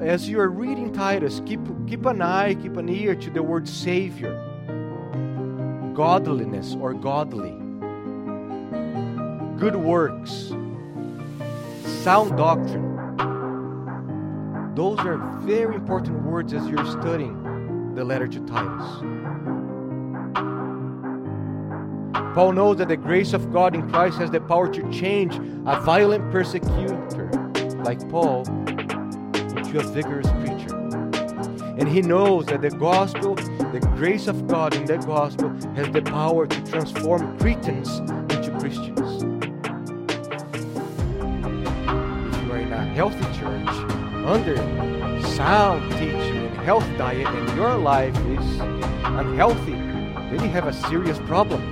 as you are reading Titus, keep, keep an eye, keep an ear to the word Savior, godliness or godly, good works, sound doctrine. Those are very important words as you're studying the letter to Titus. Paul knows that the grace of God in Christ has the power to change a violent persecutor like Paul into a vigorous preacher. And he knows that the gospel, the grace of God in the gospel, has the power to transform Cretans into Christians. If you are in a healthy church, under sound teaching and health diet, and your life is unhealthy, then you have a serious problem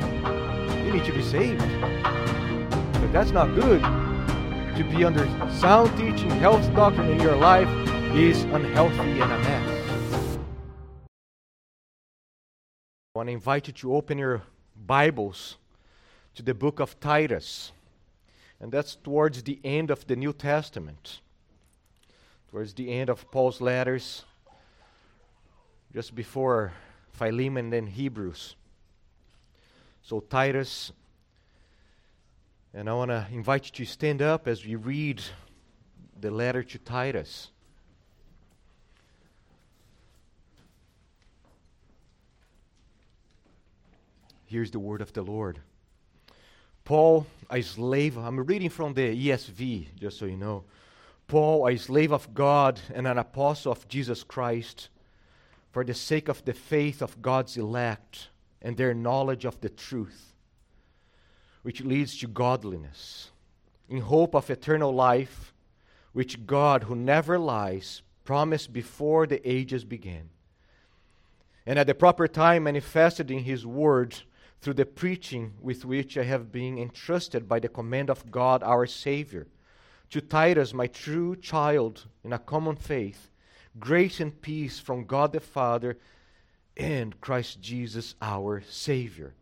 you need to be saved. But that's not good. To be under sound teaching, health doctrine in your life is unhealthy and a mess. I want to invite you to open your Bibles to the book of Titus. And that's towards the end of the New Testament. Towards the end of Paul's letters, just before Philemon and Hebrews. So, Titus, and I want to invite you to stand up as we read the letter to Titus. Here's the word of the Lord. Paul, a slave, I'm reading from the ESV, just so you know. Paul, a slave of God and an apostle of Jesus Christ, for the sake of the faith of God's elect and their knowledge of the truth, which leads to godliness, in hope of eternal life, which God, who never lies, promised before the ages began, and at the proper time manifested in His word through the preaching with which I have been entrusted by the command of God our Savior. To Titus, my true child in a common faith, grace and peace from God the Father and Christ Jesus our Savior.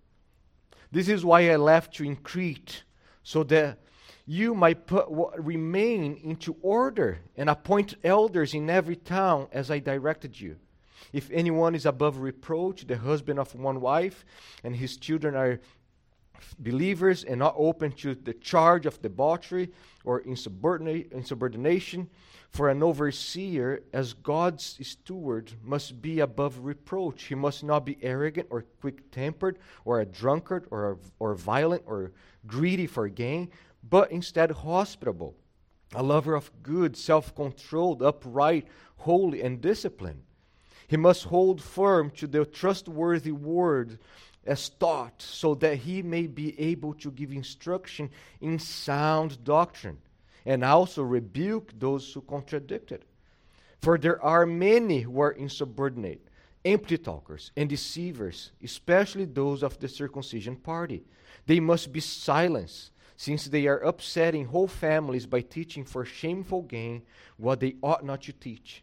This is why I left you in Crete, so that you might put, remain into order and appoint elders in every town as I directed you. If anyone is above reproach, the husband of one wife, and his children are believers and not open to the charge of debauchery or insubordination, for an overseer, as God's steward, must be above reproach. He must not be arrogant or quick tempered, or a drunkard, or, or violent, or greedy for gain, but instead hospitable, a lover of good, self controlled, upright, holy, and disciplined. He must hold firm to the trustworthy word as taught, so that he may be able to give instruction in sound doctrine and also rebuke those who contradict it. For there are many who are insubordinate, empty talkers, and deceivers, especially those of the circumcision party. They must be silenced, since they are upsetting whole families by teaching for shameful gain what they ought not to teach.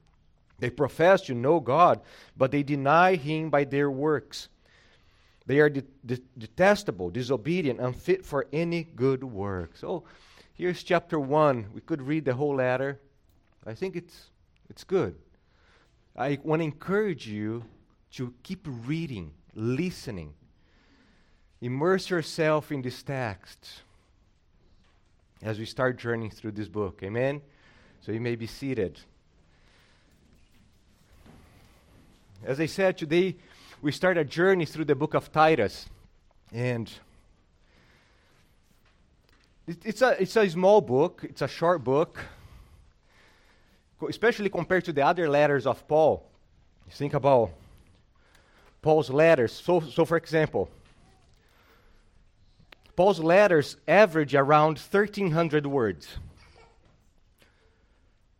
They profess to know God, but they deny Him by their works. They are de- de- detestable, disobedient, unfit for any good work. So here's chapter 1. We could read the whole letter. I think it's, it's good. I want to encourage you to keep reading, listening. Immerse yourself in this text as we start journeying through this book. Amen? So you may be seated. As I said, today we start a journey through the book of Titus. And it's, a, it's a small book, it's a short book, especially compared to the other letters of Paul. Think about Paul's letters. So, so for example, Paul's letters average around 1,300 words.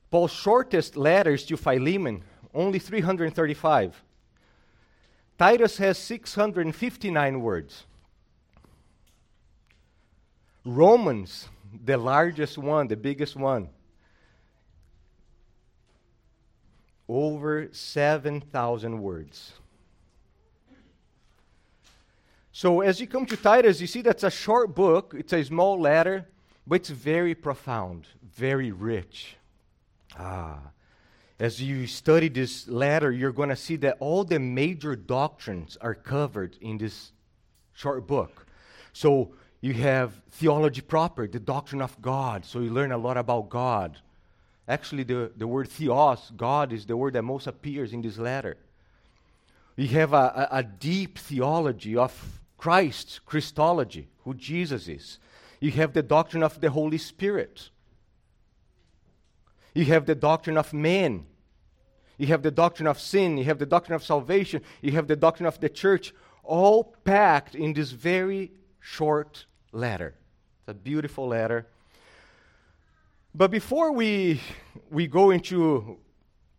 Paul's shortest letters to Philemon, only 335. Titus has 659 words. Romans, the largest one, the biggest one, over 7,000 words. So as you come to Titus, you see that's a short book, it's a small letter, but it's very profound, very rich. Ah. As you study this letter, you're going to see that all the major doctrines are covered in this short book. So you have theology proper, the doctrine of God. So you learn a lot about God. Actually, the, the word theos, God, is the word that most appears in this letter. You have a, a, a deep theology of Christ, Christology, who Jesus is. You have the doctrine of the Holy Spirit. You have the doctrine of man. You have the doctrine of sin. You have the doctrine of salvation. You have the doctrine of the church, all packed in this very short letter. It's a beautiful letter. But before we, we go into,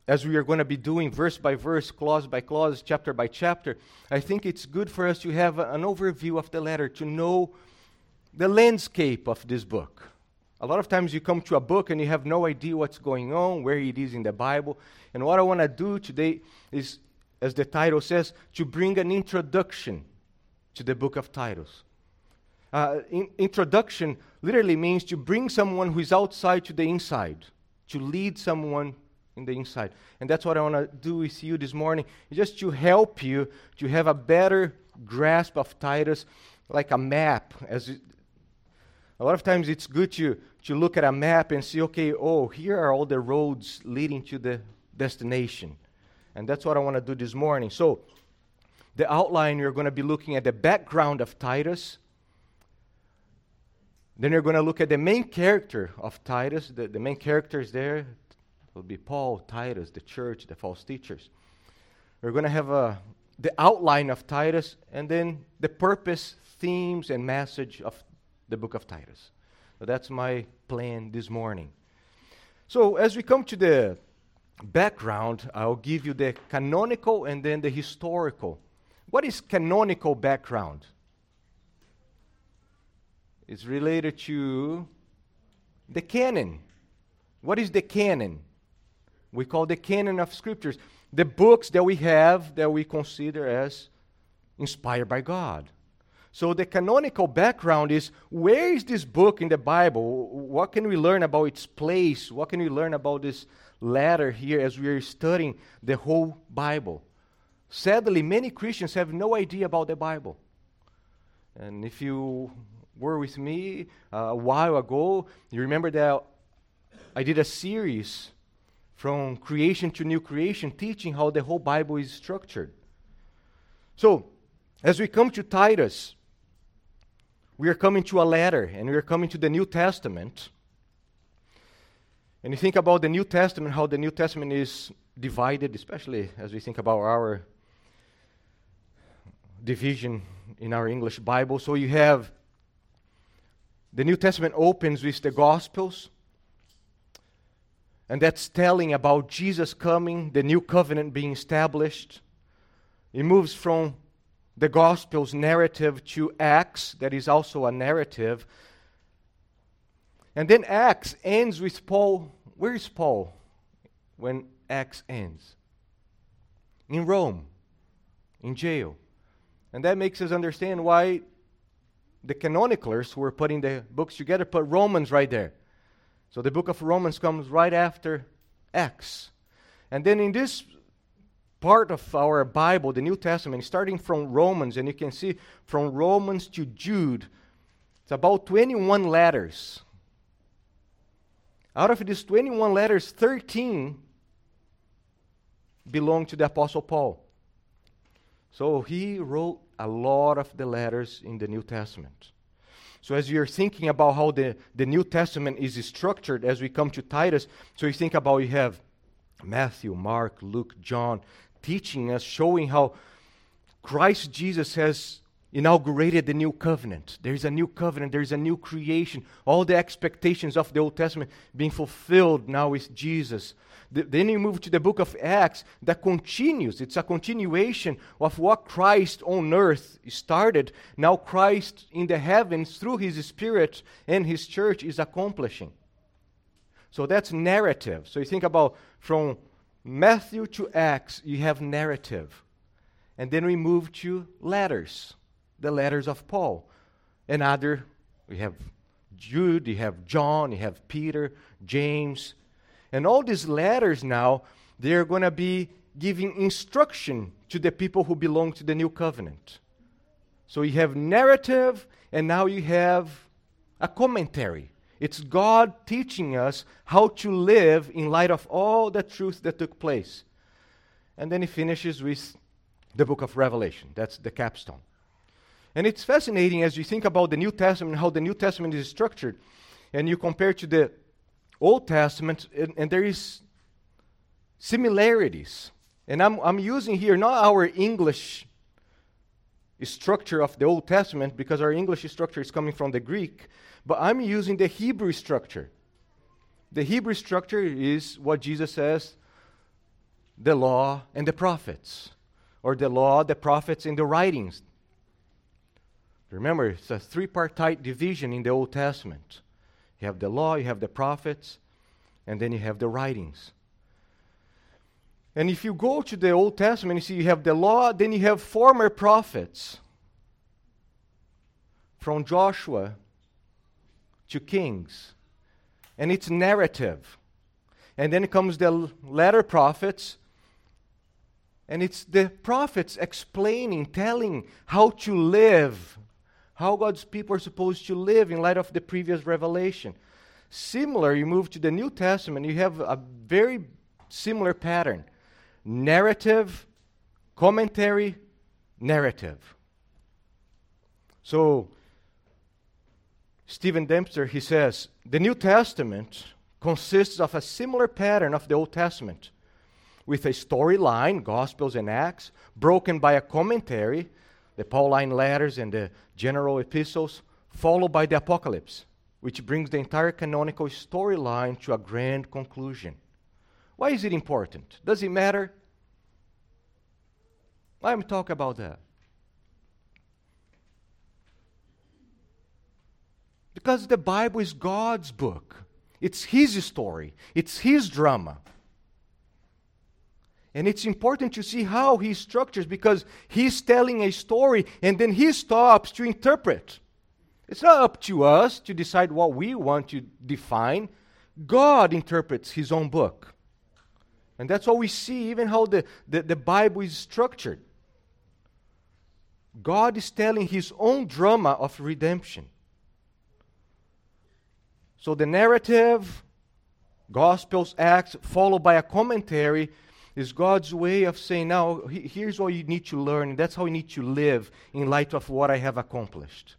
as we are going to be doing verse by verse, clause by clause, chapter by chapter, I think it's good for us to have an overview of the letter, to know the landscape of this book. A lot of times you come to a book and you have no idea what's going on, where it is in the Bible. And what I want to do today is, as the title says, to bring an introduction to the book of Titus. Uh, in, introduction literally means to bring someone who is outside to the inside, to lead someone in the inside. And that's what I want to do with you this morning, just to help you to have a better grasp of Titus, like a map. As it, a lot of times it's good to, to look at a map and see, okay, oh, here are all the roads leading to the destination. And that's what I want to do this morning. So, the outline, you're going to be looking at the background of Titus then you're going to look at the main character of Titus. The, the main characters there will be Paul, Titus, the church, the false teachers. We're going to have a, the outline of Titus and then the purpose, themes, and message of the book of Titus. So that's my plan this morning. So as we come to the background, I'll give you the canonical and then the historical. What is canonical background? It's related to the canon. What is the canon? We call the canon of scriptures the books that we have that we consider as inspired by God. So the canonical background is where is this book in the Bible? What can we learn about its place? What can we learn about this letter here as we are studying the whole Bible? Sadly, many Christians have no idea about the Bible. And if you were with me uh, a while ago, you remember that I did a series from creation to new creation, teaching how the whole Bible is structured. So, as we come to Titus, we are coming to a letter and we are coming to the New Testament. And you think about the New Testament, how the New Testament is divided, especially as we think about our division in our English Bible. So you have the New Testament opens with the Gospels, and that's telling about Jesus coming, the new covenant being established. It moves from the Gospels narrative to Acts, that is also a narrative. And then Acts ends with Paul. Where is Paul when Acts ends? In Rome, in jail. And that makes us understand why the canonicalers who were putting the books together put Romans right there. So the book of Romans comes right after Acts. And then in this part of our Bible, the New Testament, starting from Romans, and you can see from Romans to Jude, it's about 21 letters. Out of these 21 letters, 13 belong to the Apostle Paul. So he wrote a lot of the letters in the New Testament. So, as you're thinking about how the, the New Testament is structured as we come to Titus, so you think about you have Matthew, Mark, Luke, John teaching us, showing how Christ Jesus has inaugurated the new covenant. There's a new covenant, there's a new creation. All the expectations of the Old Testament being fulfilled now with Jesus. The, then you move to the book of Acts that continues. It's a continuation of what Christ on earth started. Now, Christ in the heavens, through his Spirit and his church, is accomplishing. So that's narrative. So you think about from Matthew to Acts, you have narrative. And then we move to letters the letters of Paul. And other, we have Jude, you have John, you have Peter, James. And all these letters now, they're going to be giving instruction to the people who belong to the new covenant. So you have narrative, and now you have a commentary. It's God teaching us how to live in light of all the truth that took place. And then he finishes with the book of Revelation. That's the capstone. And it's fascinating as you think about the New Testament, how the New Testament is structured, and you compare to the Old Testament, and, and there is similarities. And I'm, I'm using here not our English structure of the Old Testament, because our English structure is coming from the Greek, but I'm using the Hebrew structure. The Hebrew structure is what Jesus says the law and the prophets, or the law, the prophets, and the writings. Remember, it's a three partite division in the Old Testament. You have the law, you have the prophets, and then you have the writings. And if you go to the Old Testament, you see you have the law, then you have former prophets. From Joshua to Kings. And it's narrative. And then comes the latter prophets, and it's the prophets explaining, telling how to live how God's people are supposed to live in light of the previous revelation. Similar, you move to the New Testament, you have a very similar pattern narrative, commentary, narrative. So, Stephen Dempster, he says, the New Testament consists of a similar pattern of the Old Testament, with a storyline, Gospels and Acts, broken by a commentary, the Pauline letters and the general epistles, followed by the Apocalypse, which brings the entire canonical storyline to a grand conclusion. Why is it important? Does it matter? Am I talking about that? Because the Bible is God's book. It's His story. It's His drama. And it's important to see how he structures because he's telling a story and then he stops to interpret. It's not up to us to decide what we want to define. God interprets his own book. And that's what we see, even how the, the, the Bible is structured. God is telling his own drama of redemption. So the narrative, Gospels, Acts, followed by a commentary is God's way of saying, now, here's what you need to learn, and that's how you need to live in light of what I have accomplished.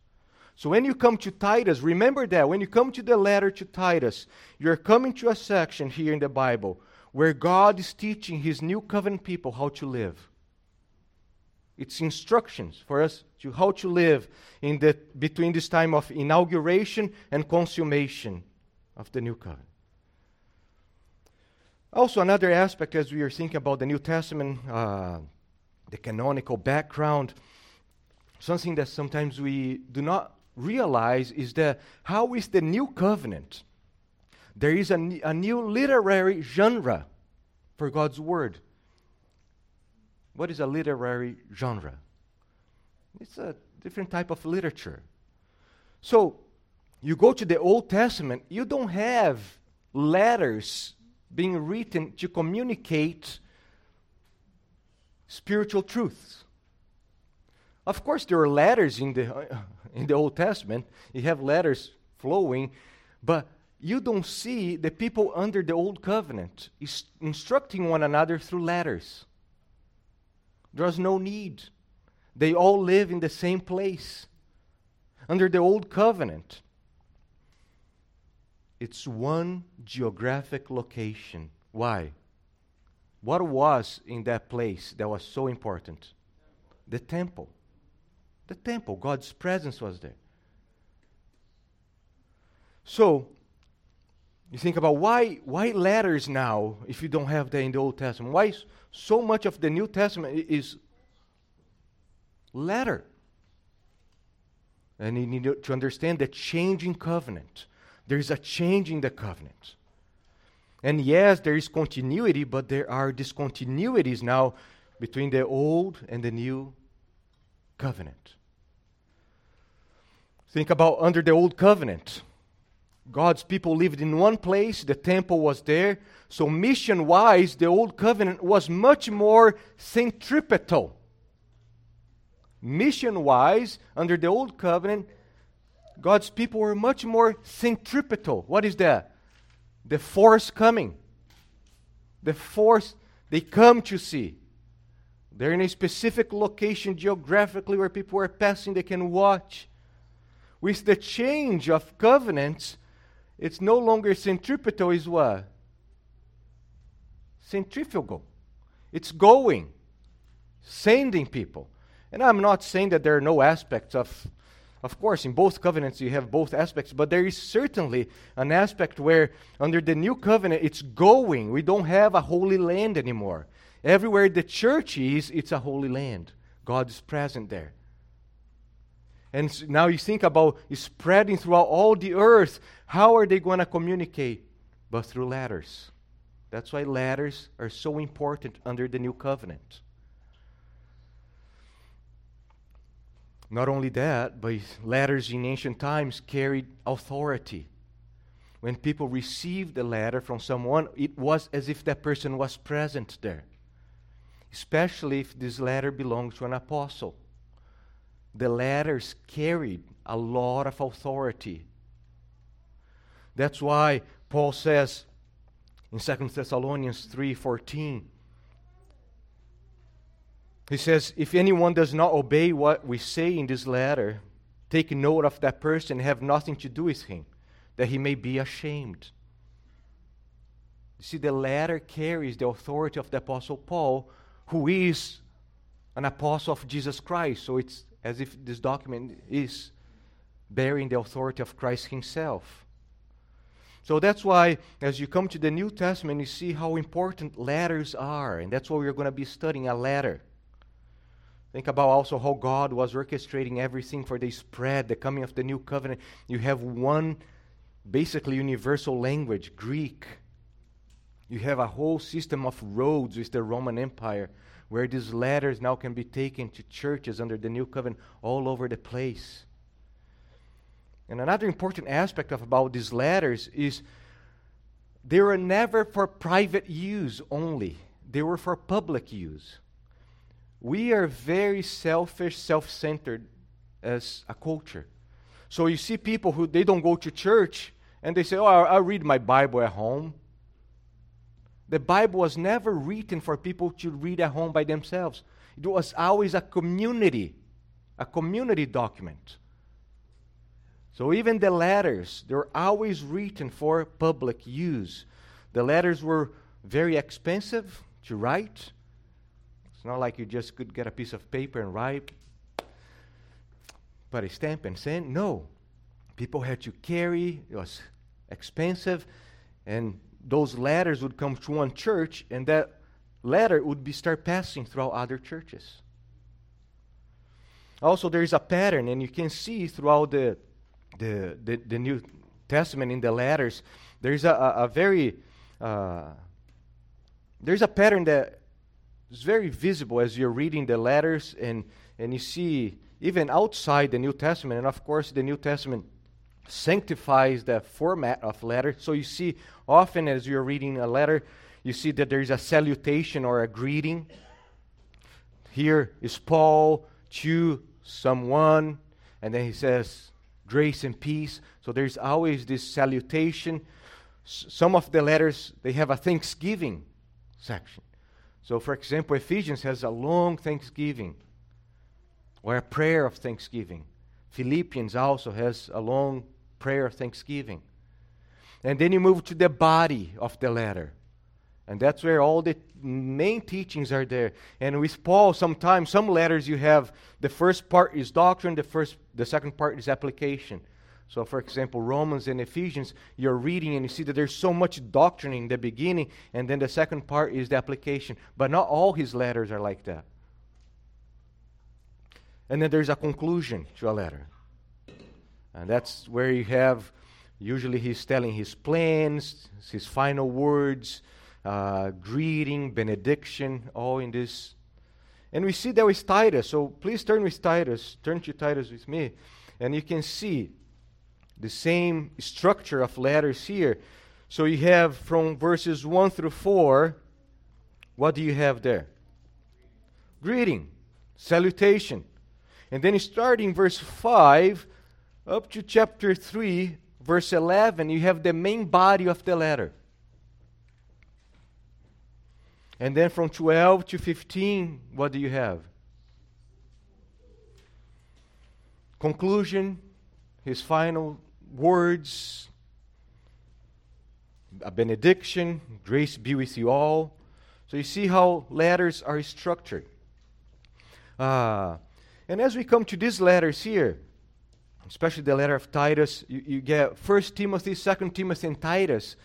So when you come to Titus, remember that. When you come to the letter to Titus, you're coming to a section here in the Bible where God is teaching his new covenant people how to live. It's instructions for us to how to live in the, between this time of inauguration and consummation of the new covenant. Also, another aspect as we are thinking about the New Testament, uh, the canonical background, something that sometimes we do not realize is that how is the New Covenant? There is a, a new literary genre for God's Word. What is a literary genre? It's a different type of literature. So, you go to the Old Testament, you don't have letters being written to communicate spiritual truths. Of course, there are letters in the, uh, in the Old Testament, you have letters flowing, but you don't see the people under the Old Covenant instructing one another through letters. There's no need. They all live in the same place. Under the Old Covenant, it's one geographic location. Why? What was in that place that was so important? The temple. The temple, God's presence was there. So, you think about why, why letters now if you don't have that in the Old Testament? Why is so much of the New Testament is letter? And you need to understand the changing covenant. There is a change in the covenant. And yes, there is continuity, but there are discontinuities now between the old and the new covenant. Think about under the old covenant. God's people lived in one place, the temple was there. So, mission wise, the old covenant was much more centripetal. Mission wise, under the old covenant, God's people were much more centripetal. What is that? The force coming. The force they come to see. They're in a specific location geographically where people are passing, they can watch. With the change of covenants, it's no longer centripetal, is what? Centrifugal. It's going, sending people. And I'm not saying that there are no aspects of, of course, in both covenants you have both aspects, but there is certainly an aspect where under the new covenant it's going. We don't have a holy land anymore. Everywhere the church is, it's a holy land. God is present there. And now you think about spreading throughout all the earth. How are they going to communicate? But through letters. That's why letters are so important under the new covenant. Not only that, but letters in ancient times carried authority. When people received a letter from someone, it was as if that person was present there. Especially if this letter belongs to an apostle the letters carried a lot of authority. That's why Paul says in 2 Thessalonians 3:14 he says if anyone does not obey what we say in this letter take note of that person and have nothing to do with him that he may be ashamed you see the letter carries the authority of the apostle Paul who is an apostle of Jesus Christ so it's as if this document is bearing the authority of Christ Himself. So that's why, as you come to the New Testament, you see how important letters are, and that's why we're going to be studying a letter. Think about also how God was orchestrating everything for the spread, the coming of the new covenant. You have one basically universal language, Greek. You have a whole system of roads with the Roman Empire where these letters now can be taken to churches under the new covenant all over the place. And another important aspect of about these letters is they were never for private use only. They were for public use. We are very selfish, self-centered as a culture. So you see people who they don't go to church and they say, "Oh, I, read my Bible at home." The Bible was never written for people to read at home by themselves. It was always a community, a community document. So even the letters, they were always written for public use. The letters were very expensive to write. It's not like you just could get a piece of paper and write, put a stamp and send. No. People had to carry, it was expensive, and those letters would come to one church, and that letter would be start passing throughout other churches. Also, there is a pattern, and you can see throughout the, the, the, the New Testament in the letters, there's a, a, a very, uh, there's a pattern that is very visible as you're reading the letters, and, and you see even outside the New Testament, and of course, the New Testament sanctifies the format of letter. So you see, often as you're reading a letter, you see that there's a salutation or a greeting. Here is Paul to someone, and then he says, grace and peace. So there's always this salutation. S- some of the letters, they have a thanksgiving section. So, for example, Ephesians has a long thanksgiving or a prayer of thanksgiving. Philippians also has a long prayer of thanksgiving. And then you move to the body of the letter. And that's where all the main teachings are there. And with Paul, sometimes, some letters you have the first part is doctrine, the, first, the second part is application. So, for example, Romans and Ephesians, you're reading and you see that there's so much doctrine in the beginning, and then the second part is the application. But not all his letters are like that. And then there's a conclusion to a letter. And that's where you have, usually, he's telling his plans, his final words, uh, greeting, benediction, all in this. And we see that with Titus. So please turn with Titus. Turn to Titus with me. And you can see the same structure of letters here. So you have from verses 1 through 4, what do you have there? Greeting, salutation. And then starting verse 5 up to chapter 3, verse 11, you have the main body of the letter. And then from 12 to 15, what do you have? Conclusion, his final words, a benediction, grace be with you all. So you see how letters are structured. Uh, and as we come to these letters here, especially the letter of Titus, you, you get First Timothy, Second Timothy, and Titus.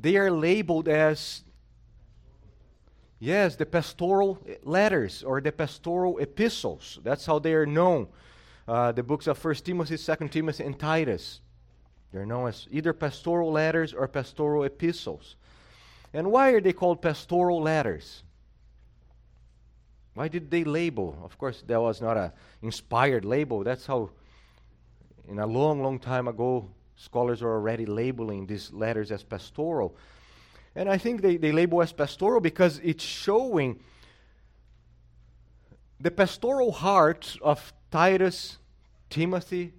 They are labeled as Yes, the pastoral letters or the pastoral epistles. That's how they are known. Uh, the books of First Timothy, Second Timothy, and Titus. They're known as either pastoral letters or pastoral epistles. And why are they called pastoral letters? Why did they label? Of course, that was not an inspired label. That's how, in a long, long time ago, scholars were already labeling these letters as pastoral. And I think they, they label as pastoral because it's showing the pastoral heart of Titus, Timothy.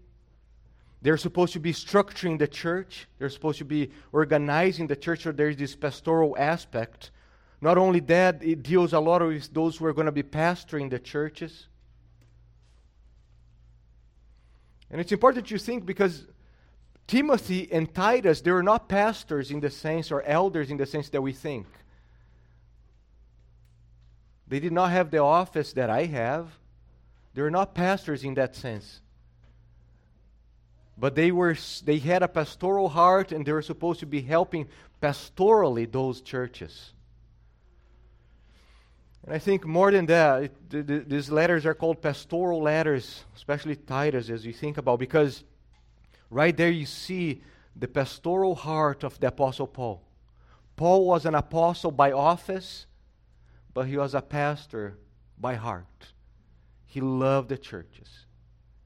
They're supposed to be structuring the church, they're supposed to be organizing the church, so there's this pastoral aspect. Not only that, it deals a lot with those who are going to be pastoring the churches. And it's important to think because Timothy and Titus, they were not pastors in the sense or elders in the sense that we think. They did not have the office that I have. They were not pastors in that sense. But they were they had a pastoral heart and they were supposed to be helping pastorally those churches. And I think more than that, it, the, the, these letters are called pastoral letters, especially Titus, as you think about, because Right there, you see the pastoral heart of the Apostle Paul. Paul was an apostle by office, but he was a pastor by heart. He loved the churches,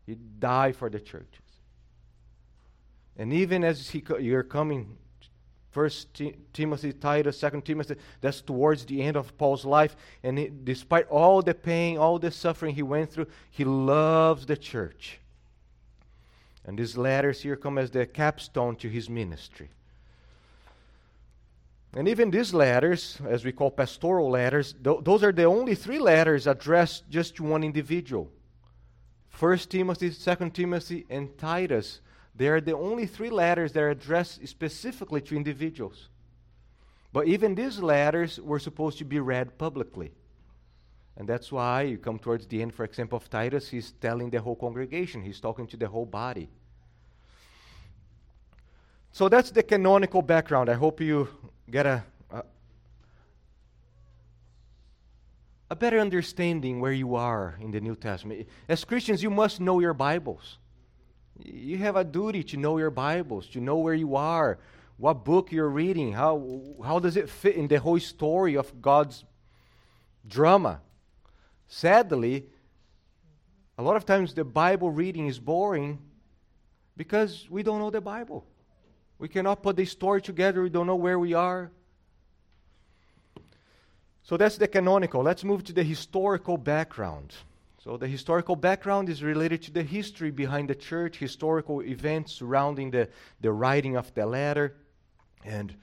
he died for the churches. And even as he, you're coming, First Timothy, Titus, Second Timothy, that's towards the end of Paul's life. And he, despite all the pain, all the suffering he went through, he loves the church. And these letters here come as the capstone to his ministry. And even these letters, as we call pastoral letters, th- those are the only three letters addressed just to one individual. First Timothy, Second Timothy, and Titus. They are the only three letters that are addressed specifically to individuals. But even these letters were supposed to be read publicly. And that's why you come towards the end, for example, of Titus, he's telling the whole congregation, he's talking to the whole body. So that's the canonical background. I hope you get a, a, a better understanding where you are in the New Testament. As Christians, you must know your Bibles. You have a duty to know your Bibles, to know where you are, what book you're reading, how, how does it fit in the whole story of God's drama. Sadly, a lot of times the Bible reading is boring because we don't know the Bible. We cannot put the story together, we don't know where we are. So that's the canonical. Let's move to the historical background. So, the historical background is related to the history behind the church, historical events surrounding the, the writing of the letter. And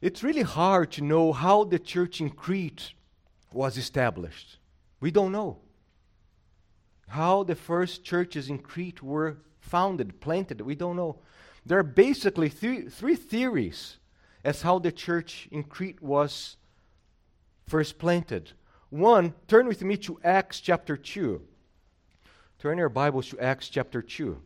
it's really hard to know how the church in Crete was established. We don't know how the first churches in Crete were founded, planted. We don't know. There are basically three, three theories, as how the church in Crete was first planted. One, turn with me to Acts chapter 2. Turn your Bibles to Acts chapter 2.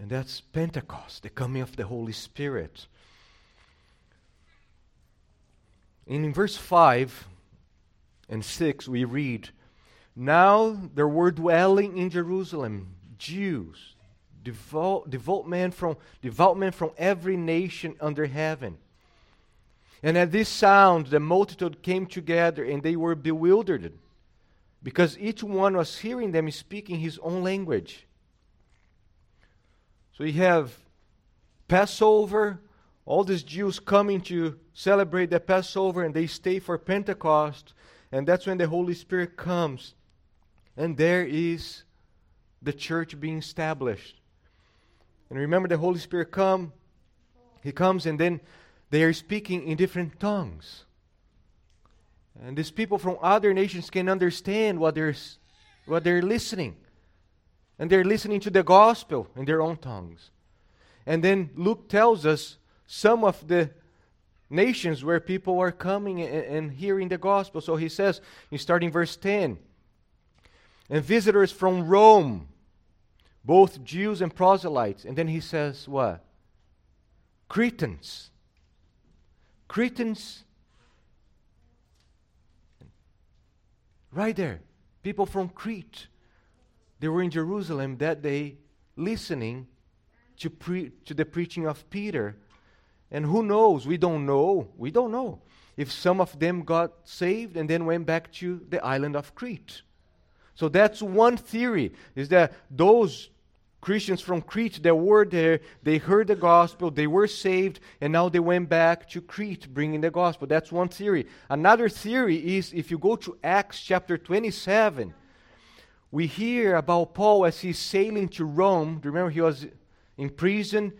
And that's Pentecost, the coming of the Holy Spirit. And in verse 5 and 6, we read Now there were dwelling in Jerusalem Jews, devout, devout, men from, devout men from every nation under heaven. And at this sound, the multitude came together, and they were bewildered, because each one was hearing them speaking his own language. So you have Passover, all these Jews coming to celebrate the Passover, and they stay for Pentecost, and that's when the Holy Spirit comes. And there is the church being established. And remember, the Holy Spirit come, He comes, and then they are speaking in different tongues. And these people from other nations can understand what they're, what they're listening and they're listening to the gospel in their own tongues. And then Luke tells us some of the nations where people are coming and, and hearing the gospel. So he says, in starting verse 10, and visitors from Rome, both Jews and proselytes. And then he says, what? Cretans. Cretans. Right there. People from Crete. They were in Jerusalem that day listening to, pre- to the preaching of Peter. And who knows? We don't know. We don't know if some of them got saved and then went back to the island of Crete. So that's one theory is that those Christians from Crete that were there, they heard the gospel, they were saved, and now they went back to Crete bringing the gospel. That's one theory. Another theory is if you go to Acts chapter 27, we hear about Paul as he's sailing to Rome. Remember, he was in prison,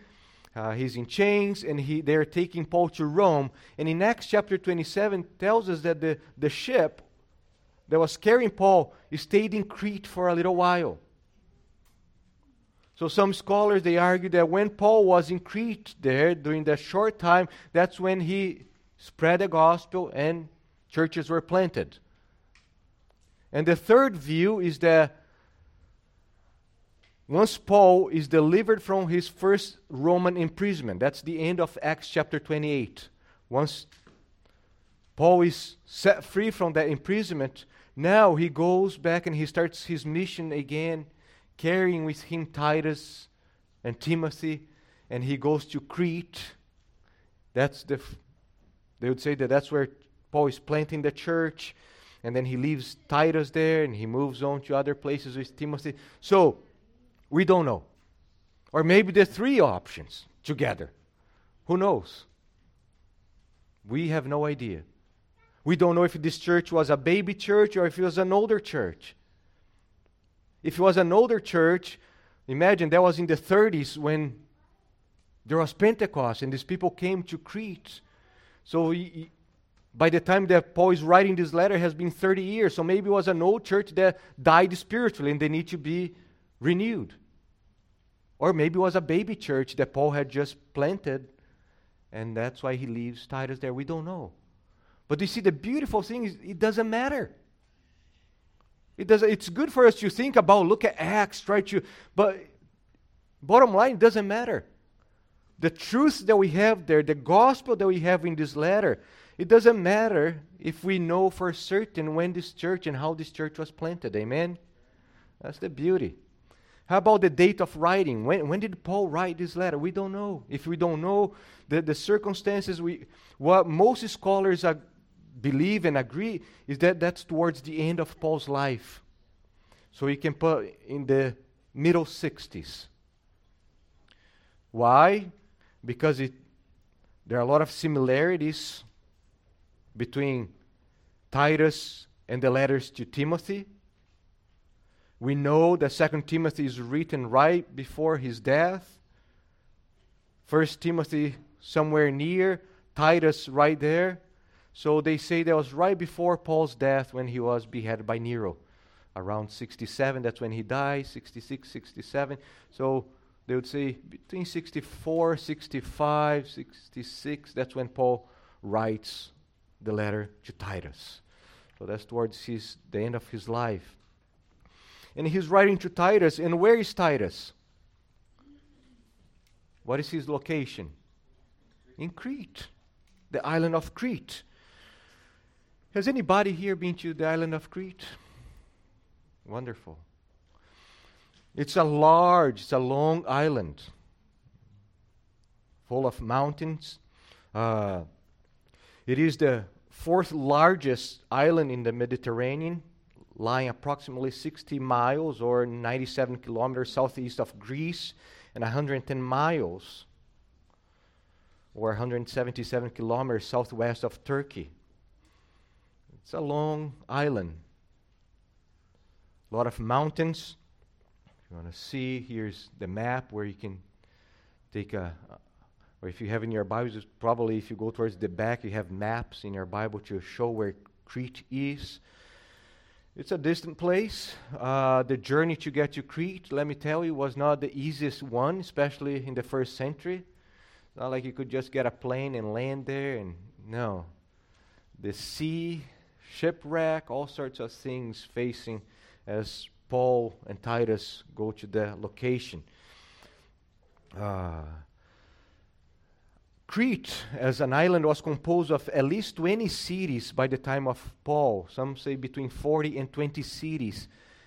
uh, he's in chains, and he, they're taking Paul to Rome. And in Acts chapter 27, tells us that the, the ship that was carrying Paul stayed in Crete for a little while. So some scholars they argue that when Paul was in Crete there during that short time, that's when he spread the gospel and churches were planted. And the third view is that once Paul is delivered from his first Roman imprisonment, that's the end of Acts chapter 28. Once Paul is set free from that imprisonment, now he goes back and he starts his mission again, carrying with him Titus and Timothy, and he goes to Crete. That's the, they would say that that's where Paul is planting the church and then he leaves Titus there and he moves on to other places with Timothy. So, we don't know. Or maybe the three options together. Who knows? We have no idea. We don't know if this church was a baby church or if it was an older church. If it was an older church, imagine that was in the 30s when there was Pentecost and these people came to Crete. So by the time that Paul is writing this letter has been 30 years. So maybe it was an old church that died spiritually and they need to be renewed. Or maybe it was a baby church that Paul had just planted and that's why he leaves Titus there. We don't know. But you see, the beautiful thing is it doesn't matter. It does, it's good for us to think about, look at Acts, try to, but bottom line, it doesn't matter. The truth that we have there, the gospel that we have in this letter, it doesn't matter if we know for certain when this church and how this church was planted. Amen? That's the beauty. How about the date of writing? When, when did Paul write this letter? We don't know. If we don't know the, the circumstances, we, what most scholars are, believe and agree is that that's towards the end of Paul's life. So you can put in the middle 60s. Why? Because it, there are a lot of similarities between Titus and the letters to Timothy. We know that Second Timothy is written right before his death. First Timothy somewhere near, Titus right there. So they say that was right before Paul's death when he was beheaded by Nero. Around 67, that's when he died, 66, 67. So they would say between 64, 65, 66, that's when Paul writes the letter to Titus. So that's towards his, the end of his life. And he's writing to Titus, and where is Titus? What is his location? In Crete, the island of Crete. Has anybody here been to the island of Crete? Wonderful. It's a large, it's a long island full of mountains. Uh, it is the fourth largest island in the Mediterranean, lying approximately 60 miles or 97 kilometers southeast of Greece and 110 miles or 177 kilometers southwest of Turkey. It's a long island. A lot of mountains. If you want to see, here's the map where you can take a, or if you have in your Bibles, probably if you go towards the back, you have maps in your Bible to show where Crete is. It's a distant place. Uh, the journey to get to Crete, let me tell you, was not the easiest one, especially in the first century. Not like you could just get a plane and land there, and no. The sea, shipwreck, all sorts of things facing as Paul and Titus go to the location. Uh, Crete, as an island, was composed of at least 20 cities by the time of Paul. Some say between 40 and 20 cities.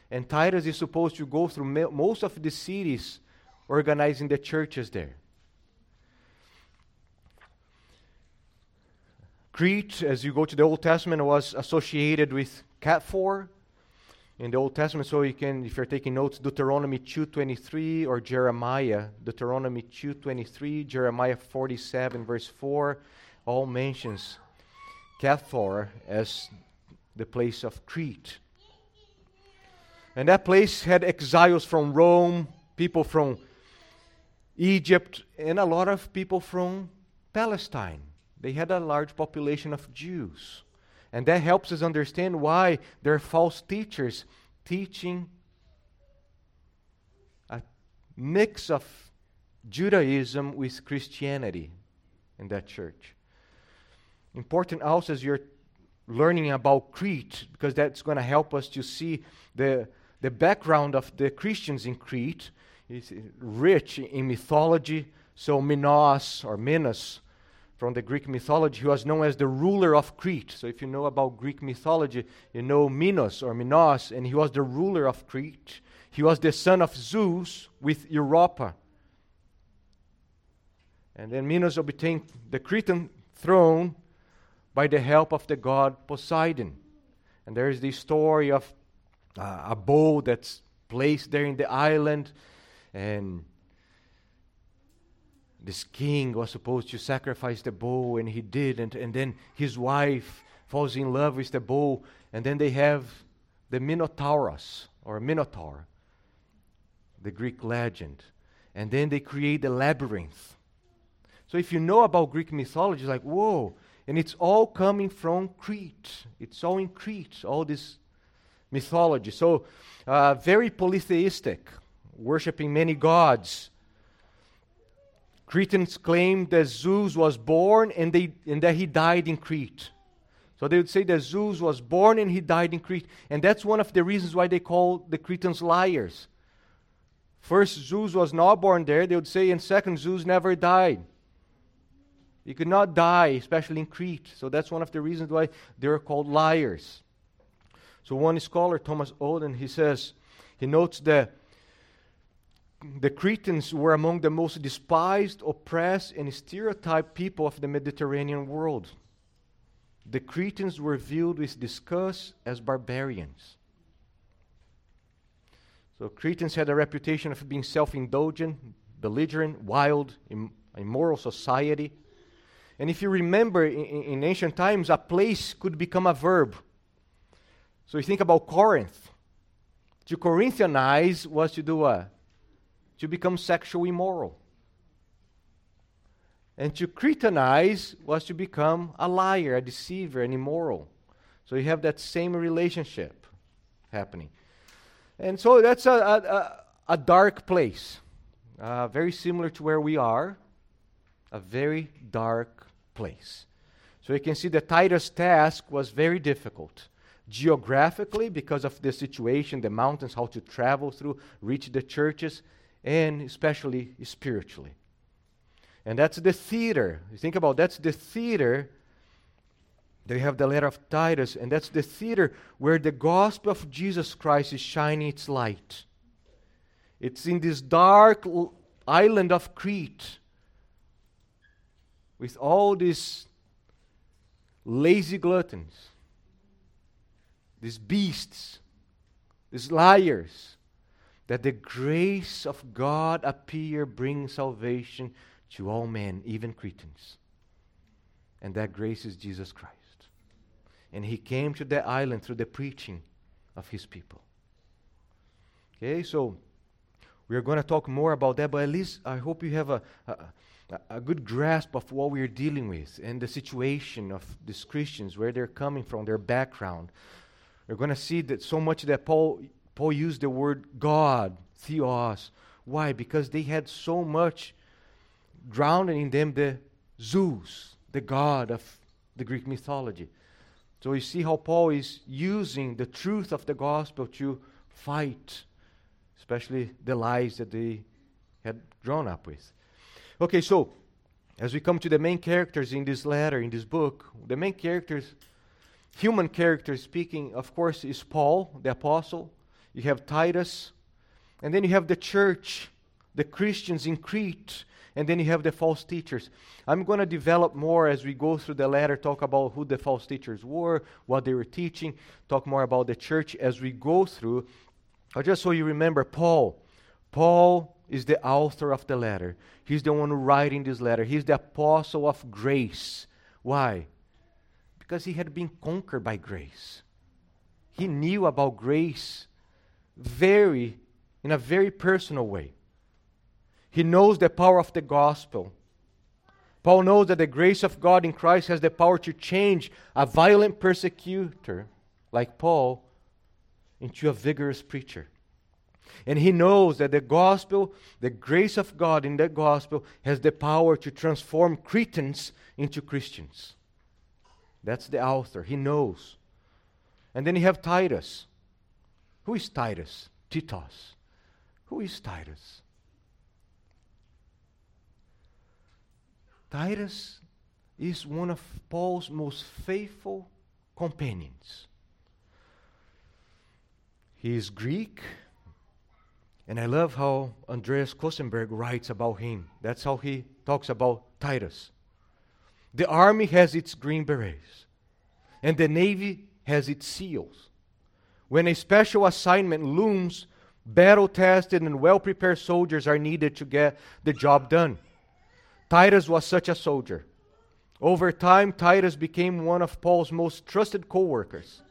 And Titus is supposed to go through most of the cities organizing the churches there. Crete, as you go to the Old Testament, was associated with Caphtor in the Old Testament. So you can, if you're taking notes, Deuteronomy 2:23 or Jeremiah, Deuteronomy 2:23, Jeremiah 47 verse 4, all mentions Caphtor as the place of Crete. And that place had exiles from Rome, people from Egypt, and a lot of people from Palestine. They had a large population of Jews. And that helps us understand why there are false teachers teaching a mix of Judaism with Christianity in that church. Important also as you're learning about Crete, because that's going to help us to see the, the background of the Christians in Crete. It's rich in mythology. So Minos or Minos from the Greek mythology, he was known as the ruler of Crete. So if you know about Greek mythology, you know Minos or Minos, and he was the ruler of Crete. He was the son of Zeus with Europa. And then Minos obtained the Cretan throne by the help of the god Poseidon. And there is the story of uh, a bow that's placed there in the island, and this king was supposed to sacrifice the bull, and he did, and, and then his wife falls in love with the bull, and then they have the Minotauros, or Minotaur, the Greek legend. And then they create the labyrinth. So if you know about Greek mythology, it's like, whoa, and it's all coming from Crete. It's all in Crete, all this mythology. So, uh, very polytheistic, worshiping many gods. Cretans claimed that Zeus was born and, they, and that he died in Crete. So they would say that Zeus was born and he died in Crete. And that's one of the reasons why they call the Cretans liars. First, Zeus was not born there, they would say, and second, Zeus never died. He could not die, especially in Crete. So that's one of the reasons why they're called liars. So one scholar, Thomas Oden, he says, he notes that the Cretans were among the most despised, oppressed, and stereotyped people of the Mediterranean world. The Cretans were viewed with disgust as barbarians. So, Cretans had a reputation of being self indulgent, belligerent, wild, Im- immoral society. And if you remember, in, in ancient times, a place could become a verb. So, you think about Corinth. To Corinthianize was to do what? To become sexually immoral. And to Cretanize was to become a liar, a deceiver, an immoral. So you have that same relationship happening. And so that's a, a, a dark place, uh, very similar to where we are, a very dark place. So you can see that Titus' task was very difficult. Geographically, because of the situation, the mountains, how to travel through, reach the churches, and especially spiritually. And that's the theater. You think about that's the theater. They have the letter of Titus, and that's the theater where the gospel of Jesus Christ is shining its light. It's in this dark island of Crete with all these lazy gluttons, these beasts, these liars, that the grace of God appear, bring salvation to all men, even Cretans. And that grace is Jesus Christ. And he came to that island through the preaching of his people. Okay, so we are going to talk more about that, but at least I hope you have a, a, a good grasp of what we are dealing with and the situation of these Christians, where they're coming from, their background. We're going to see that so much that Paul, Paul used the word God, theos. Why? Because they had so much grounded in them the Zeus, the god of the Greek mythology. So you see how Paul is using the truth of the gospel to fight, especially the lies that they had grown up with. Okay, so as we come to the main characters in this letter, in this book, the main characters, human characters speaking, of course, is Paul, the apostle. You have Titus, and then you have the church, the Christians in Crete, and then you have the false teachers. I'm going to develop more as we go through the letter, talk about who the false teachers were, what they were teaching, talk more about the church as we go through. But just so you remember, Paul. Paul is the author of the letter. He's the one writing this letter. He's the apostle of grace. Why? Because he had been conquered by grace. He knew about grace very in a very personal way. He knows the power of the gospel. Paul knows that the grace of God in Christ has the power to change a violent persecutor like Paul into a vigorous preacher. And he knows that the gospel, the grace of God in the gospel, has the power to transform Cretans into Christians. That's the author. He knows. And then you have Titus. Who is Titus? Titus. Who is Titus? Titus is one of Paul's most faithful companions. He is Greek, and I love how Andreas Köstenberger writes about him. That's how he talks about Titus. The army has its green berets, and the navy has its seals. When a special assignment looms, battle tested and well prepared soldiers are needed to get the job done. Titus was such a soldier. Over time, Titus became one of Paul's most trusted co workers.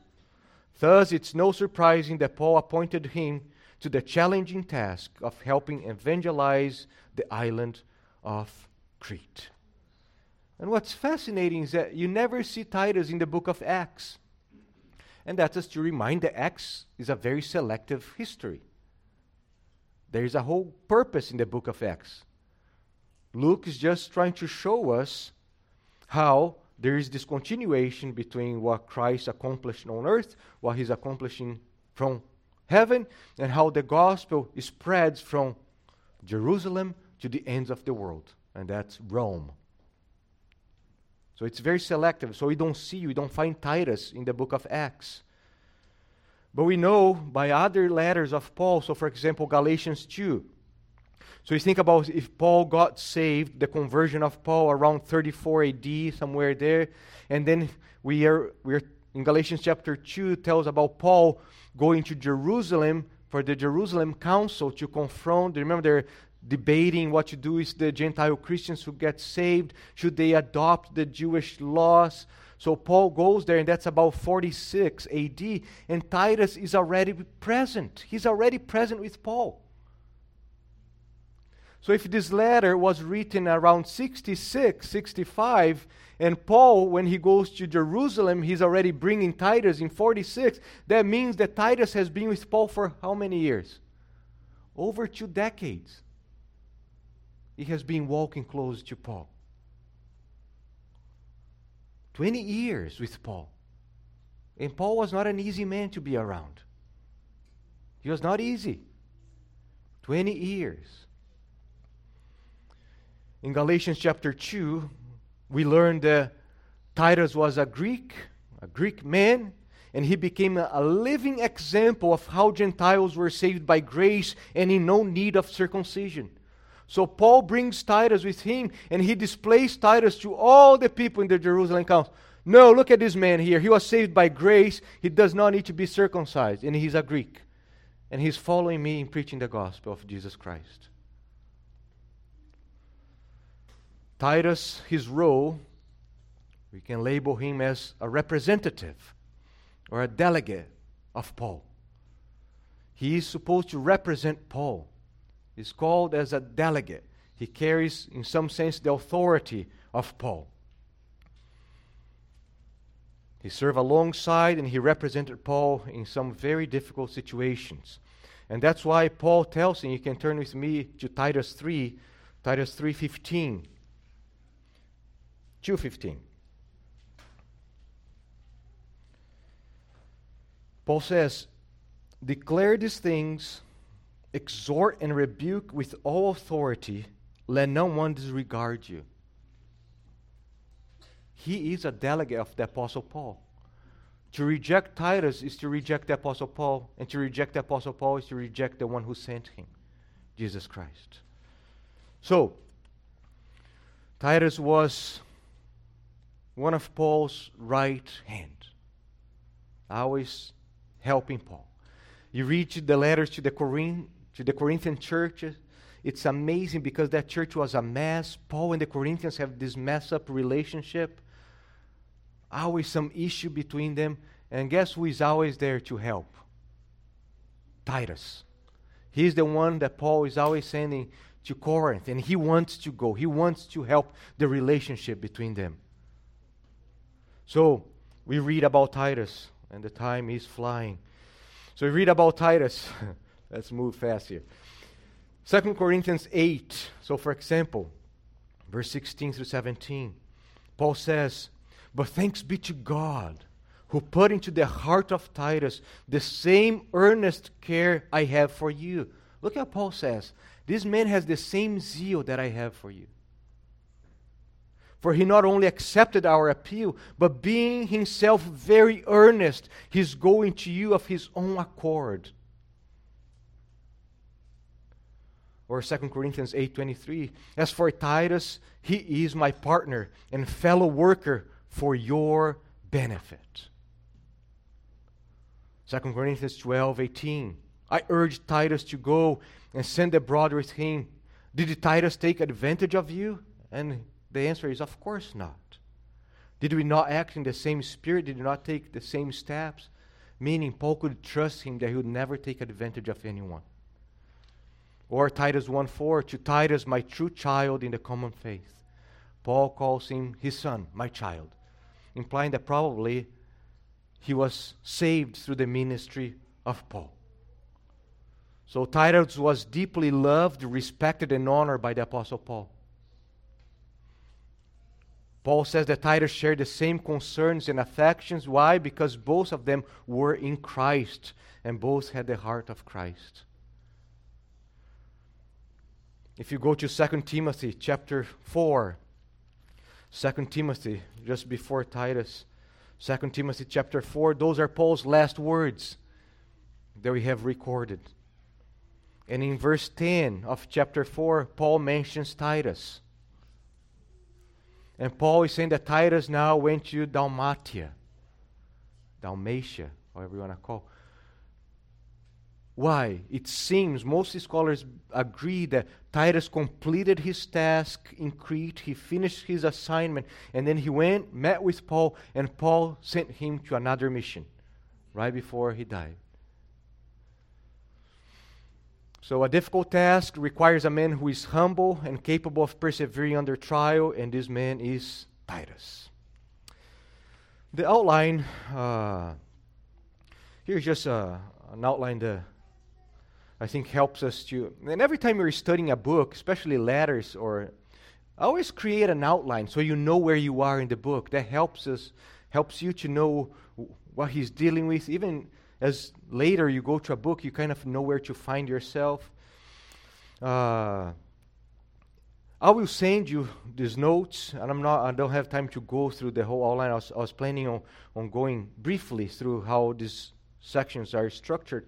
Thus, it's no surprising that Paul appointed him to the challenging task of helping evangelize the island of Crete. And what's fascinating is that you never see Titus in the book of Acts. And that's to remind that Acts is a very selective history. There is a whole purpose in the book of Acts. Luke is just trying to show us how there is this continuation between what Christ accomplished on earth, what he's accomplishing from heaven, and how the gospel spreads from Jerusalem to the ends of the world, and that's Rome. So it's very selective. So we don't see, we don't find Titus in the book of Acts. But we know by other letters of Paul, so for example, Galatians 2, so you think about if Paul got saved, the conversion of Paul around 34 AD, somewhere there, and then we are we are in Galatians chapter 2 tells about Paul going to Jerusalem for the Jerusalem council to confront. Remember, they're debating what to do with the Gentile Christians who get saved. Should they adopt the Jewish laws? So Paul goes there, and that's about 46 AD, and Titus is already present. He's already present with Paul. So if this letter was written around 66, 65, and Paul, when he goes to Jerusalem, he's already bringing Titus in 46, that means that Titus has been with Paul for how many years? Over two decades. He has been walking close to Paul. 20 years with Paul. And Paul was not an easy man to be around. He was not easy. 20 years. In Galatians chapter 2, we learn that Titus was a Greek, a Greek man, and he became a, living example of how Gentiles were saved by grace and in no need of circumcision. So Paul brings Titus with him, and he displays Titus to all the people in the Jerusalem council. No, look at this man here. He was saved by grace. He does not need to be circumcised, and he's a Greek. And he's following me in preaching the gospel of Jesus Christ. Titus, his role, we can label him as a representative or a delegate of Paul. He is supposed to represent Paul. He's called as a delegate. He carries, in some sense, the authority of Paul. He served alongside and he represented Paul in some very difficult situations. And that's why Paul tells him, you can turn with me to Titus 3, Titus 3:15. 2:15. Paul says, "Declare these things, exhort and rebuke with all authority, let no one disregard you." He is a delegate of the Apostle Paul. To reject Titus is to reject the Apostle Paul, and to reject the Apostle Paul is to reject the one who sent him, Jesus Christ. So, Titus was one of Paul's right hand, always helping Paul. You read the letters to the, Corinth, to the Corinthian churches, it's amazing because that church was a mess. Paul and the Corinthians have this mess up relationship always some issue between them. And guess who is always there to help? Titus. He's the one that Paul is always sending to Corinth, and he wants to go. He wants to help the relationship between them. So we read about Titus, and the time is flying. So we read about Titus. Let's move fast here. 2 Corinthians 8. So, for example, verse 16 through 17, Paul says, but thanks be to God who put into the heart of Titus the same earnest care I have for you. Look how Paul says, This man has the same zeal that I have for you. For he not only accepted our appeal, but being himself very earnest, he's going to you of his own accord. Or 2 Corinthians 8:23, as for Titus, he is my partner and fellow worker for your benefit. 2 Corinthians 12:18. I urged Titus to go and send abroad with him. Did Titus take advantage of you? And the answer is, of course not. Did we not act in the same spirit? Did we not take the same steps? Meaning, Paul could trust him that he would never take advantage of anyone. Or Titus 1 4, to Titus, my true child in the common faith. Paul calls him his son, my child implying that probably he was saved through the ministry of Paul. So Titus was deeply loved, respected, and honored by the Apostle Paul. Paul says that Titus shared the same concerns and affections. Why? Because both of them were in Christ and both had the heart of Christ. If you go to 2 Timothy chapter 4, 2 Timothy, just before Titus. 2 Timothy chapter 4, those are Paul's last words that we have recorded. And in verse 10 of chapter 4, Paul mentions Titus. And Paul is saying that Titus now went to Dalmatia, Dalmatia, whatever you want to call. Why? It seems most scholars agree that Titus completed his task in Crete, he finished his assignment, and then he went, met with Paul, and Paul sent him to another mission right before he died. So, a difficult task requires a man who is humble and capable of persevering under trial, and this man is Titus. The outline uh, here's just a, an outline that I think helps us to. And every time you're studying a book, especially letters, or always create an outline so you know where you are in the book. That helps us, helps you to know what he's dealing with, even as later you go to a book, you kind of know where to find yourself. Uh, I will send you these notes, and I'm not. I don't have time to go through the whole outline. I was, I was planning on, on going briefly through how these sections are structured,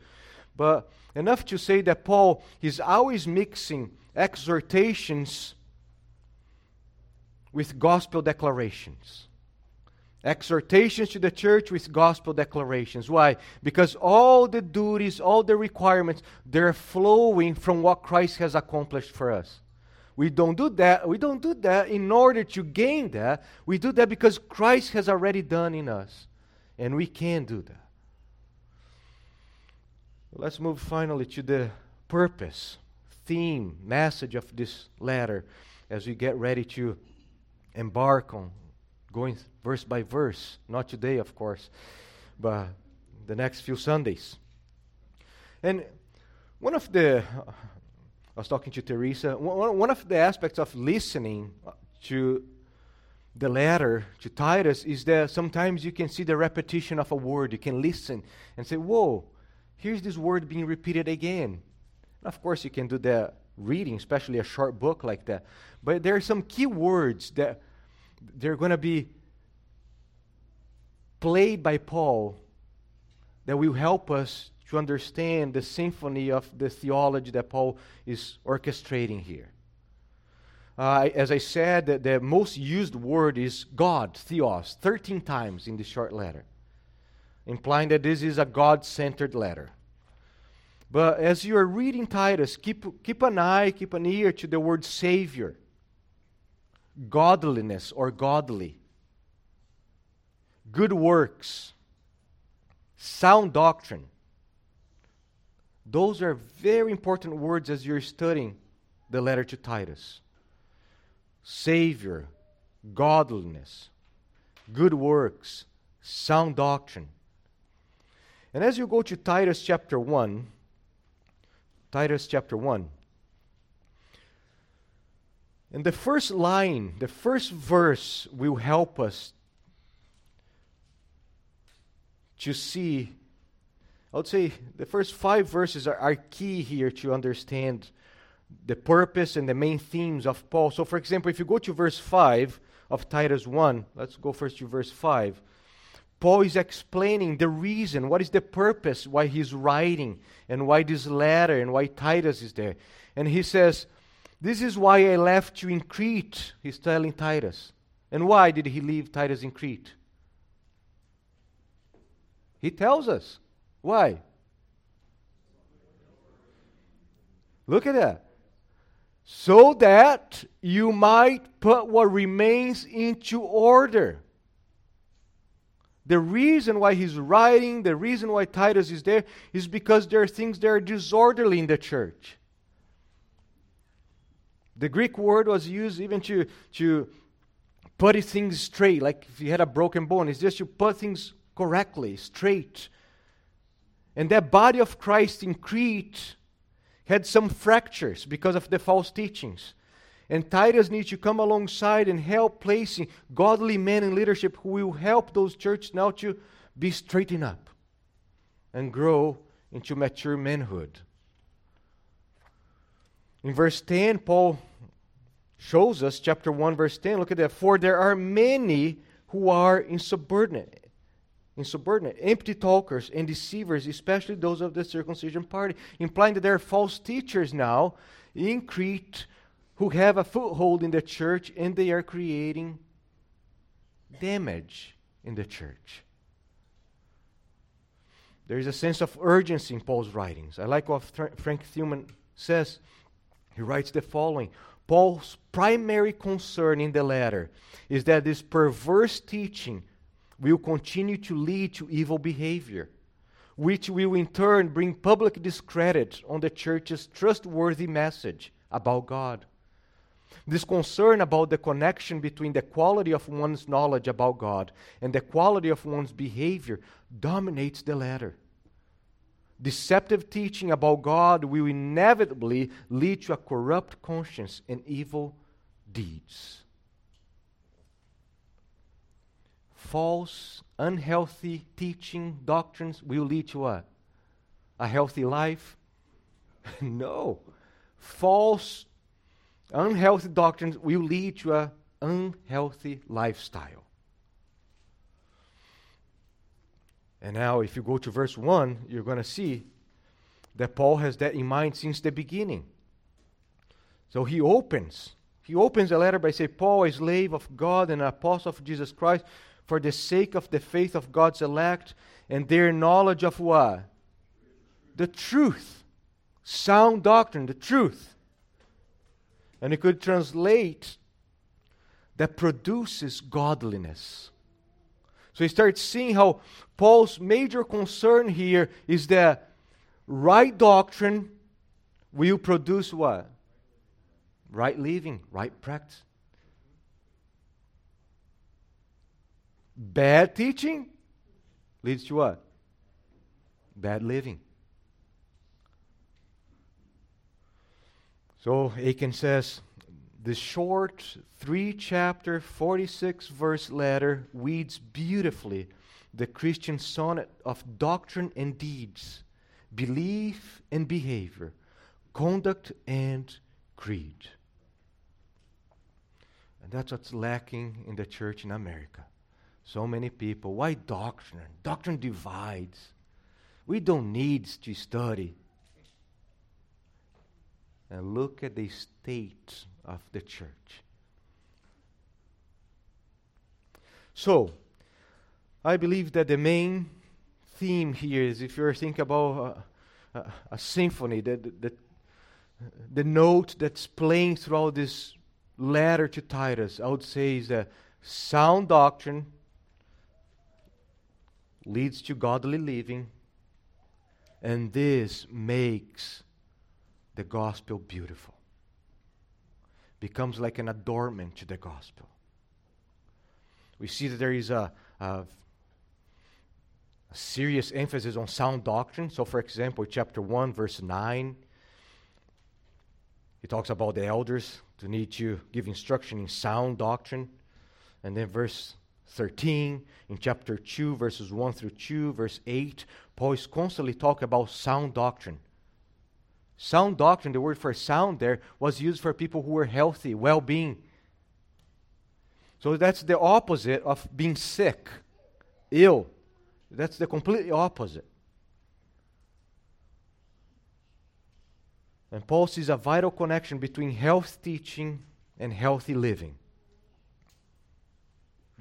but enough to say that Paul is always mixing exhortations with gospel declarations exhortations to the church with gospel declarations. Why? Because all the duties, all the requirements, they're flowing from what Christ has accomplished for us. We don't do that. We don't do that in order to gain that. We do that because Christ has already done in us. And we can do that. Let's move finally to the purpose, theme, message of this letter as we get ready to embark on going verse by verse. Not today, of course, but the next few Sundays. And one of the, I was talking to Teresa, one, one of the aspects of listening to the letter to Titus is that sometimes you can see the repetition of a word. You can listen and say, Whoa, here's this word being repeated again. Of course, you can do the reading, especially a short book like that. But there are some key words that they're going to be played by Paul that will help us to understand the symphony of the theology that Paul is orchestrating here. Uh, as I said, the, the most used word is God, theos, 13 times in this short letter, implying that this is a God centered letter. But as you are reading Titus, keep, keep an eye, keep an ear to the word Savior godliness or godly, good works, sound doctrine. Those are very important words as you're studying the letter to Titus. Savior, godliness, good works, sound doctrine. And as you go to Titus chapter 1, Titus chapter 1, and the first line, the first verse will help us to see. I would say the first five verses are, are key here to understand the purpose and the main themes of Paul. So, for example, if you go to verse 5 of Titus 1, let's go first to verse 5. Paul is explaining the reason, what is the purpose, why he's writing, and why this letter, and why Titus is there. And he says, this is why I left you in Crete, he's telling Titus. And why did he leave Titus in Crete? He tells us. Why? Look at that. So that you might put what remains into order. The reason why he's writing, the reason why Titus is there, is because there are things that are disorderly in the church. The Greek word was used even to, to put things straight, like if you had a broken bone, it's just to put things correctly, straight. And that body of Christ in Crete had some fractures because of the false teachings. And Titus needs to come alongside and help placing godly men in leadership who will help those churches now to be straightened up and grow into mature manhood. In verse 10, Paul shows us, chapter 1, verse 10, look at that. For there are many who are insubordinate, insubordinate, empty talkers and deceivers, especially those of the circumcision party, implying that there are false teachers now in Crete who have a foothold in the church and they are creating damage in the church. There is a sense of urgency in Paul's writings. I like what Frank Thielman says he writes the following Paul's primary concern in the letter is that this perverse teaching will continue to lead to evil behavior. which will in turn bring public discredit on the church's trustworthy message about God. This concern about the connection between the quality of one's knowledge about God and the quality of one's behavior dominates the letter. Deceptive teaching about God will inevitably lead to a corrupt conscience and evil deeds. False, unhealthy teaching, doctrines will lead to a, a healthy life? no. False, unhealthy doctrines will lead to an unhealthy lifestyle. And now, if you go to verse 1, you're going to see that Paul has that in mind since the beginning. So he opens. He opens the letter by saying, Paul, a slave of God and an apostle of Jesus Christ, for the sake of the faith of God's elect and their knowledge of what? The truth. Sound doctrine, the truth. And he could translate that produces godliness. So he starts seeing how Paul's major concern here is that right doctrine will produce what? Right living, right practice. Bad teaching leads to what? Bad living. So Akin says, the short three chapter, 46 verse letter weeds beautifully the Christian sonnet of doctrine and deeds, belief and behavior, conduct and creed. And that's what's lacking in the church in America. So many people. Why doctrine? Doctrine divides. We don't need to study. And look at the state of the church. So, I believe that the main theme here is if you're thinking about a, a, a symphony, the, the, the note that's playing throughout this letter to Titus, I would say is that sound doctrine leads to godly living, and this makes the gospel beautiful. Becomes like an adornment to the gospel. We see that there is a, a, serious emphasis on sound doctrine. So, for example, chapter 1, verse 9, he talks about the elders to need to give instruction in sound doctrine. And then verse 13, in chapter 2, verses 1 through 2, verse 8, Paul is constantly talking about sound doctrine. Sound doctrine, the word for sound there, was used for people who were healthy, well being. So that's the opposite of being sick, ill. That's the completely opposite. And Paul sees a vital connection between health teaching and healthy living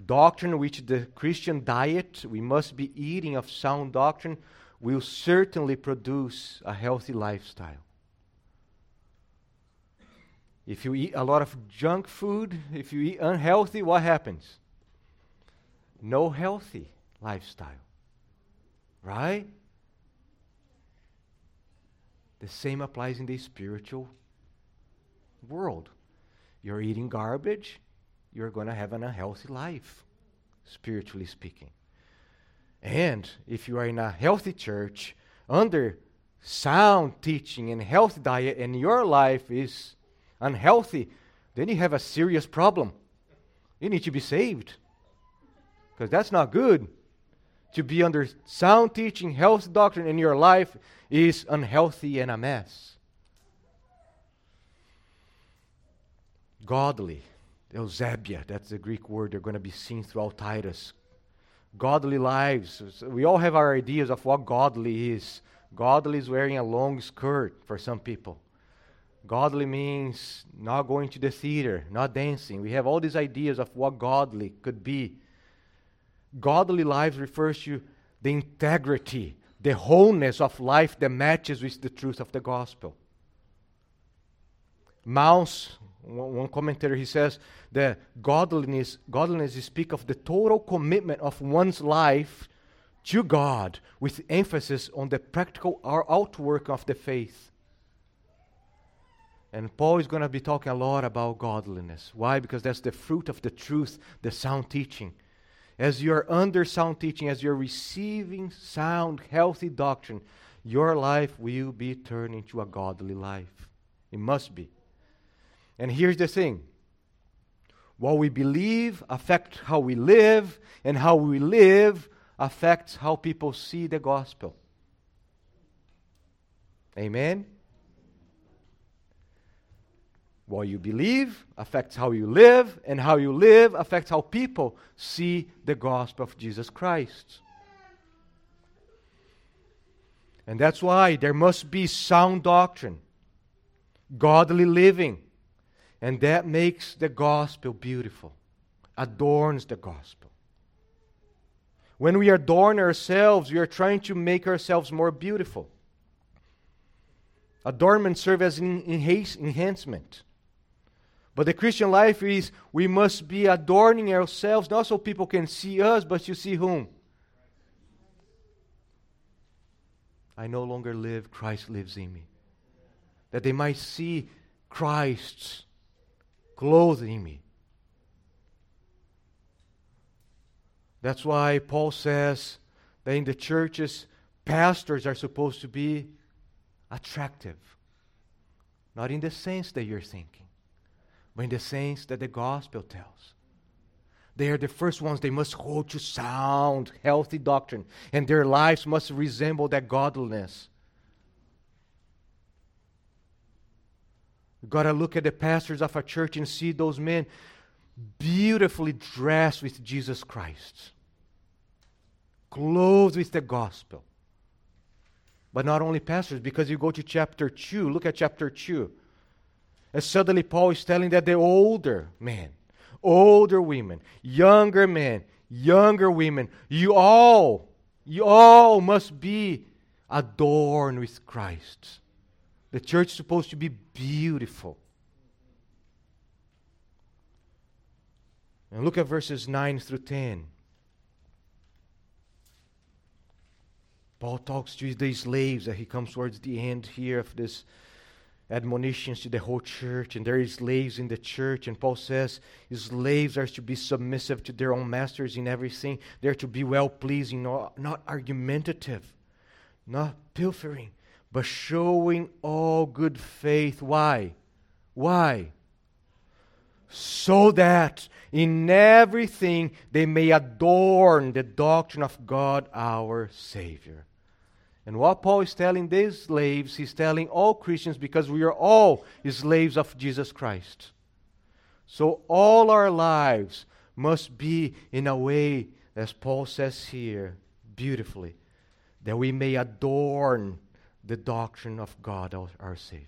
doctrine which the Christian diet we must be eating of sound doctrine will certainly produce a healthy lifestyle. If you eat a lot of junk food, if you eat unhealthy, what happens? No healthy lifestyle. Right? The same applies in the spiritual world. You're eating garbage, you're going to have an unhealthy life, spiritually speaking. And if you are in a healthy church, under sound teaching and healthy diet, and your life is unhealthy, then you have a serious problem. You need to be saved. Because that's not good. To be under sound teaching, health doctrine, and your life is unhealthy and a mess. Godly Eusebeia, that's the Greek word they're going to be seen throughout Titus. Godly lives. We all have our ideas of what godly is. Godly is wearing a long skirt for some people. Godly means not going to the theater, not dancing. We have all these ideas of what godly could be. Godly lives refers to the integrity, the wholeness of life that matches with the truth of the gospel. Mounce one, commentator he says that godliness godliness speak of the total commitment of one's life to God with emphasis on the practical outwork of the faith. And Paul is going to be talking a lot about godliness. Why? Because that's the fruit of the truth, the sound teaching. As you're under sound teaching, as you're receiving sound, healthy doctrine, your life will be turned into a godly life. It must be. And here's the thing what we believe affects how we live, and how we live affects how people see the gospel. Amen? What you believe affects how you live, and how you live affects how people see the gospel of Jesus Christ. And that's why there must be sound doctrine, godly living, and that makes the gospel beautiful, adorns the gospel. When we adorn ourselves, we are trying to make ourselves more beautiful. Adornment serves as an enhancement. But the Christian life is we must be adorning ourselves, not so people can see us, but you see whom? I no longer live, Christ lives in me. That they might see Christ's clothed in me. That's why Paul says that in the churches, pastors are supposed to be attractive. Not in the sense that you're thinking, but in the sense that the gospel tells. They are the first ones, they must hold to sound, healthy doctrine, and their lives must resemble that godliness. You've got to look at the pastors of a church and see those men beautifully dressed with Jesus Christ, clothed with the gospel. But not only pastors, because you go to chapter 2, look at chapter 2. And suddenly Paul is telling that the older men, older women, younger men, younger women, you all, you all must be adorned with Christ. The church is supposed to be beautiful. And look at verses 9 through 10. Paul talks to the slaves that he comes towards the end here of this admonitions to the whole church, and there is slaves in the church. And Paul says slaves are to be submissive to their own masters in everything. They're to be well pleasing, not, not argumentative, not pilfering, but showing all good faith. Why? Why? So that in everything they may adorn the doctrine of God our Savior. And what Paul is telling these slaves, he's telling all Christians because we are all slaves of Jesus Christ. So all our lives must be in a way, as Paul says here beautifully, that we may adorn the doctrine of God, our, Savior.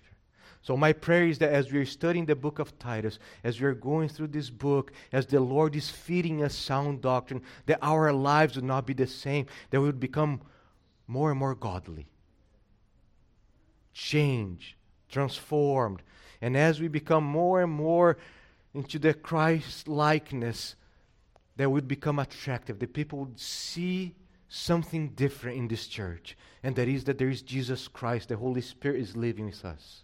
So, my prayer is that as we are studying the book of Titus, as we are going through this book, as the Lord is feeding us sound doctrine, that our lives would not be the same, that we would become more and more godly, change, transformed. And as we become more and more into the Christ likeness, that would become attractive. The people would see something different in this church, and that is that there is Jesus Christ, the Holy Spirit is living with us.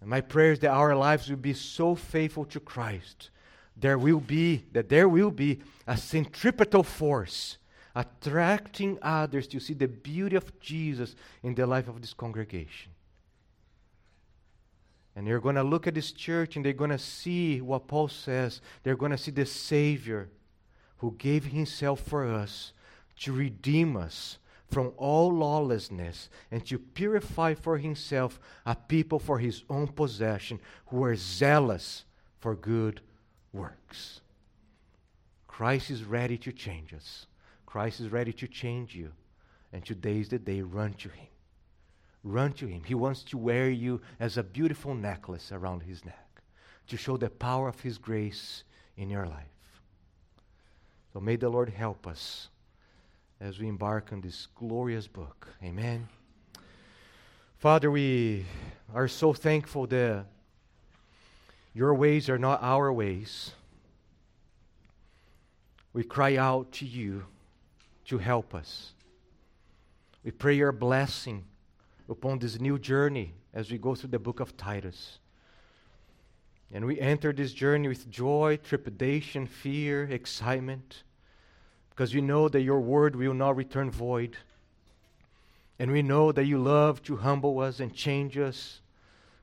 And my prayer is that our lives will be so faithful to Christ, there will be that there will be a centripetal force attracting others to see the beauty of Jesus in the life of this congregation. And they're going to look at this church and they're going to see what Paul says. They're going to see the Savior who gave himself for us to redeem us from all lawlessness and to purify for himself a people for his own possession who are zealous for good works. Christ is ready to change us. Christ is ready to change you. And today is the day. Run to Him. Run to Him. He wants to wear you as a beautiful necklace around His neck to show the power of His grace in your life. So may the Lord help us as we embark on this glorious book. Amen. Father, we are so thankful that your ways are not our ways. we cry out to you to help us. We pray your blessing upon this new journey as we go through the book of Titus. And we enter this journey with joy, trepidation, fear, excitement, because we know that your word will not return void. And we know that you love to humble us and change us,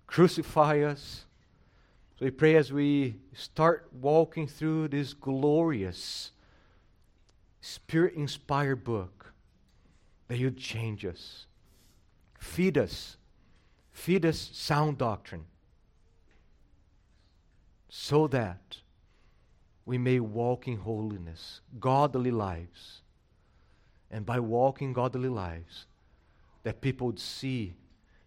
crucify us. So we pray as we start walking through this glorious, spirit inspired book that you'd change us, feed us, feed us sound doctrine, so that we may walk in holiness, godly lives. And by walking godly lives, that people would see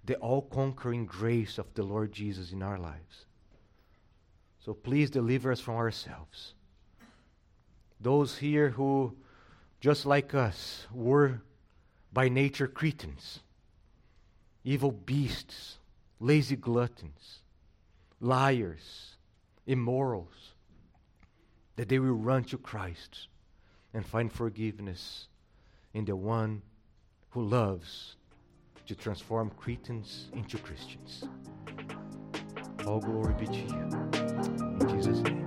the all conquering grace of the Lord Jesus in our lives. So please deliver us from ourselves. Those here who, just like us, were by nature Cretans, evil beasts, lazy gluttons, liars, immorals, that they will run to Christ and find forgiveness in the one who loves to transform Cretans into Christians. All glory be to you. In Jesus' name.